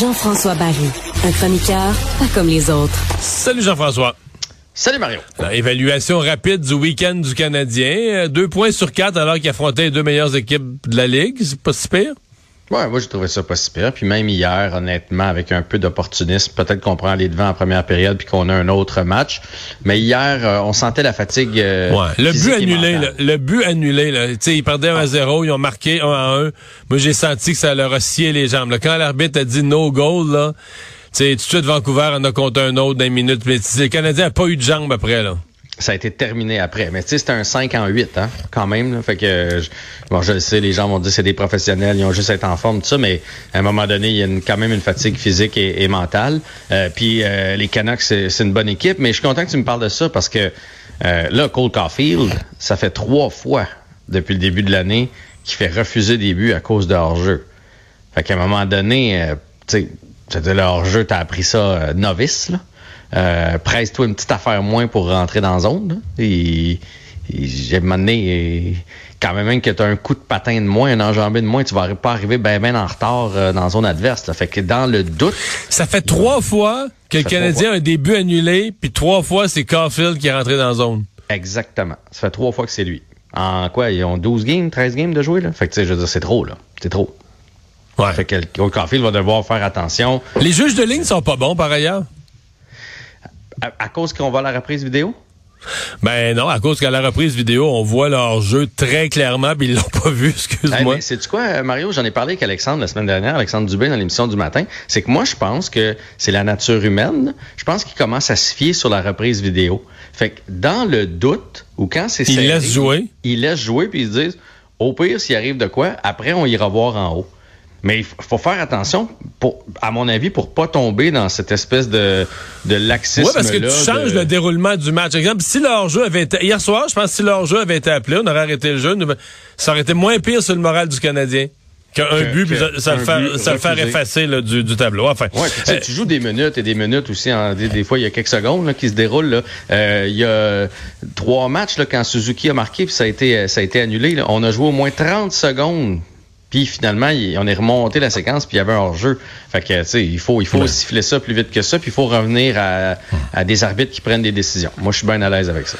Jean-François Barry, un chroniqueur pas comme les autres. Salut Jean-François. Salut Mario. évaluation rapide du week-end du Canadien. Euh, deux points sur quatre alors qu'il affrontait les deux meilleures équipes de la Ligue. C'est pas si pire? Ouais, moi j'ai trouvé ça pas si pire. Puis même hier, honnêtement, avec un peu d'opportunisme, peut-être qu'on prend les devants en première période puis qu'on a un autre match. Mais hier, euh, on sentait la fatigue. Euh, ouais. Le but annulé, le, but annulé, là. Tu sais, ils perdaient 1 à 0, ils ont marqué 1 à 1. Moi, j'ai senti que ça leur a scié les jambes. Quand l'arbitre a dit no goal, là, tu sais, tout de suite Vancouver en a compté un autre dans minute. Mais le Canadien n'a pas eu de jambes après, là ça a été terminé après. Mais tu sais, c'était un 5 en 8, hein, quand même. Fait que, bon, je le sais, les gens vont dire c'est des professionnels, ils ont juste à être en forme, tout ça, mais à un moment donné, il y a quand même une fatigue physique et, mentale. Euh, puis euh, les Canucks, c'est une bonne équipe, mais je suis content que tu me parles de ça parce que euh, là, Cole Caulfield, ça fait trois fois depuis le début de l'année qu'il fait refuser des buts à cause de hors-jeu. Fait qu'à un moment donné, tu sais, le hors-jeu, t'as appris ça novice, là. Euh, presse-toi une petite affaire moins pour rentrer dans la zone. Et, j'ai demandé quand même que tu as un coup de patin de moins, un enjambé de moins, tu vas pas arriver bien ben en retard euh, dans la zone adverse. Fait que dans le doute. Ça fait trois fois que le Canadien a un début annulé, puis trois fois c'est Caulfield qui est rentré dans la zone. Exactement. Ça fait trois fois que c'est lui. En quoi? Ils ont 12 games, 13 games de jouer, là? Fait que, tu sais, je veux dire, c'est trop, là. C'est trop. Ouais. Fait que Caulfield va devoir faire attention. Les juges de ligne sont pas bons, par ailleurs. À, cause qu'on voit la reprise vidéo? Ben non, à cause qu'à la reprise vidéo, on voit leur jeu très clairement, puis ils l'ont pas vu, excuse-moi. c'est du quoi, Mario? J'en ai parlé avec Alexandre la semaine dernière, Alexandre Dubé dans l'émission du matin. C'est que moi, je pense que c'est la nature humaine. Je pense qu'il commence à se fier sur la reprise vidéo. Fait que dans le doute, ou quand c'est Il laisse jouer. Il laisse jouer, puis ils se disent, au pire, s'il arrive de quoi, après, on ira voir en haut. Mais il faut faire attention, pour, à mon avis, pour pas tomber dans cette espèce de, de laxisme. Oui, parce que tu changes le déroulement du match. Par exemple, si leur jeu avait été. Hier soir, je pense que si leur jeu avait été appelé, on aurait arrêté le jeu. Ça aurait été moins pire sur le moral du Canadien. Qu'un but, puis ça, le fait, ça le faire effacer du, du, tableau. Enfin, ouais, euh, tu joues des minutes et des minutes aussi. En, des, fois, il y a quelques secondes là, qui se déroulent. Là. Euh, il y a trois matchs là, quand Suzuki a marqué, puis ça a été, ça a été annulé. Là. On a joué au moins 30 secondes puis finalement, on est remonté la séquence, puis il y avait un hors-jeu. Fait que, tu sais, il faut, il faut siffler ça plus vite que ça, puis il faut revenir à, des arbitres qui prennent des décisions. Moi, je suis bien à l'aise avec ça.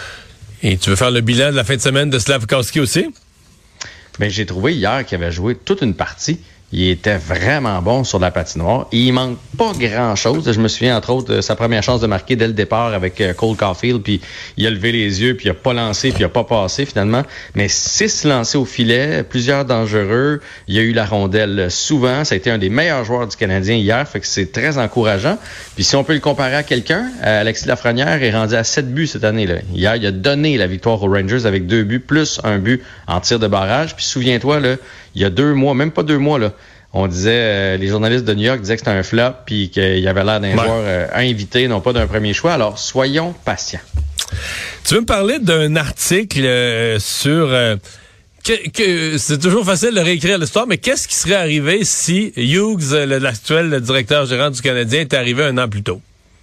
Et tu veux faire le bilan de la fin de semaine de Slavkowski aussi? Bien, j'ai trouvé hier qu'il avait joué toute une partie. Il était vraiment bon sur la patinoire. Il manque pas grand-chose. Je me souviens, entre autres, de sa première chance de marquer dès le départ avec euh, Cole Caulfield, puis il a levé les yeux, puis il a pas lancé, puis il a pas passé finalement. Mais six lancés au filet, plusieurs dangereux. Il y a eu la rondelle souvent. Ça a été un des meilleurs joueurs du Canadien hier, fait que c'est très encourageant. Puis si on peut le comparer à quelqu'un, euh, Alexis Lafrenière est rendu à sept buts cette année. Là. Hier, il a donné la victoire aux Rangers avec deux buts, plus un but en tir de barrage. Puis souviens-toi, là, il y a deux mois, même pas deux mois, là, on disait, euh, les journalistes de New York disaient que c'était un flop, puis qu'il y avait l'air d'un joueur euh, invité, non pas d'un premier choix. Alors, soyons patients. Tu veux me parler d'un article euh, sur... que, c'est toujours facile de réécrire l'histoire, mais qu'est-ce qui serait arrivé si Hughes, l'actuel directeur gérant du Canadien, était arrivé un an plus tôt?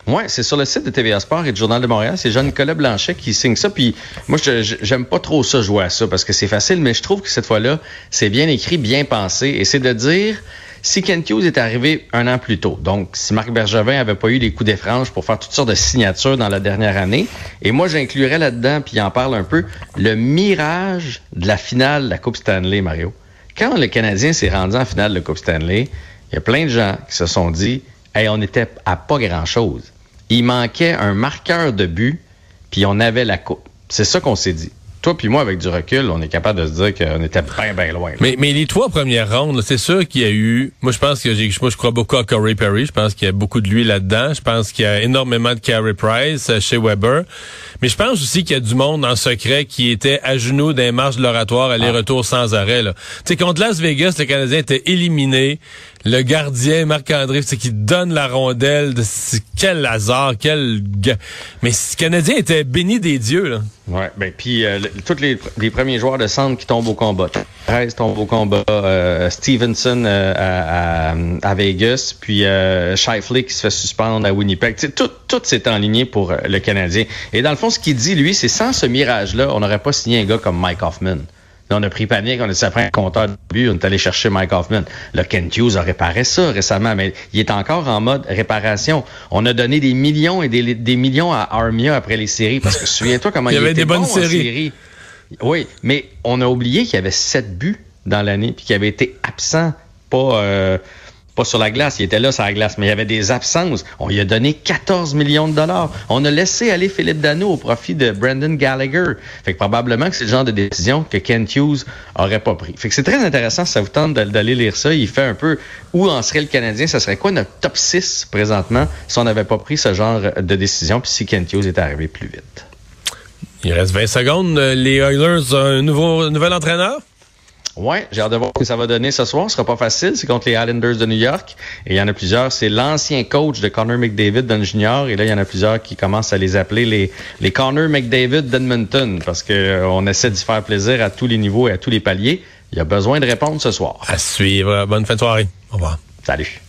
Oui, c'est sur le site de TVA Sport et du Journal de Montréal. C'est Jean-Nicolas Blanchet qui signe ça. Puis moi, j'aime pas trop ça jouer à ça parce que c'est facile, mais je trouve que cette fois-là, c'est bien écrit, bien pensé. Et c'est de dire, si Kent Hughes est arrivé un an plus tôt, donc si Marc Bergevin avait pas eu les coups d'éfrange pour faire toutes sortes de signatures dans la dernière année, et moi, j'inclurais là-dedans, puis il en parle un peu, le mirage de la finale de la Coupe Stanley, Mario. Quand le Canadien s'est rendu en finale de la Coupe Stanley, il y a plein de gens qui se sont dit, hey, on était à pas grand-chose il manquait un marqueur de but, puis on avait la coupe. C'est ça qu'on s'est dit. Toi puis moi, avec du recul, on est capable de se dire qu'on était bien, bien loin. Mais, les trois premières rondes, c'est sûr qu'il y a eu... Moi, je pense que moi, je crois beaucoup à Corey Perry. Je pense qu'il y a beaucoup de lui là-dedans. Je pense qu'il y a énormément de Carey Price euh, chez Weber. Mais je pense aussi qu'il y a du monde en secret qui était à genoux des marches de l'oratoire, aller-retour sans arrêt. Tu sais, contre Las Vegas, le Canadien était éliminé. Le gardien Marc-André, c'est qui donne la rondelle. De, quel hasard, quel... Mais ce Canadien était béni des dieux, là. Ouais, ben puis euh, tous les, premiers joueurs de centre qui tombent au combat. 13 tombent au combat. Euh, Stevenson euh, à, Vegas, puis euh, Shifley qui se fait suspendre à Winnipeg. Tout, tout s'est enligné pour euh, le Canadien. Et dans le fond, ce qu'il dit, lui, c'est sans ce mirage-là, on n'aurait pas signé un gars comme Mike Hoffman. On a pris panique, on a dit après un compteur de but, on est allé chercher Mike Hoffman. Le Ken Hughes a réparé ça récemment, mais il est encore en mode réparation. On a donné des millions et des, des millions à Armia après les séries, parce que souviens-toi comment il, y avait des bonnes séries. séries. Oui, mais on a oublié qu'il y avait sept buts dans l'année, puis qu'il avait été absent, pas... Euh, pas sur la glace, il était là sur la glace, mais il y avait des absences. On lui a donné 14 millions de dollars. On a laissé aller Philippe Dano au profit de Brandon Gallagher. Fait que probablement que c'est le genre de décision que Ken Hughes aurait pas pris. Fait que c'est très intéressant, ça vous tente d'aller lire ça. Il fait un peu où en serait le Canadien, ça serait quoi notre top 6 présentement si on n'avait pas pris ce genre de décision, puis si Ken Hughes était arrivé plus vite? Il reste 20 secondes. Les Oilers un nouveau, nouvel entraîneur? Ouais, j'ai hâte de voir ce que ça va donner ce soir. Ce sera pas facile. C'est contre les Islanders de New York. Et il y en a plusieurs. C'est l'ancien coach de Connor McDavid dans junior. Et là, il y en a plusieurs qui commencent à les appeler les, les Connor McDavid d'Edmonton parce que euh, on essaie d'y faire plaisir à tous les niveaux et à tous les paliers. Il y a besoin de répondre ce soir. À suivre. Bonne fin de soirée. Au revoir. Salut.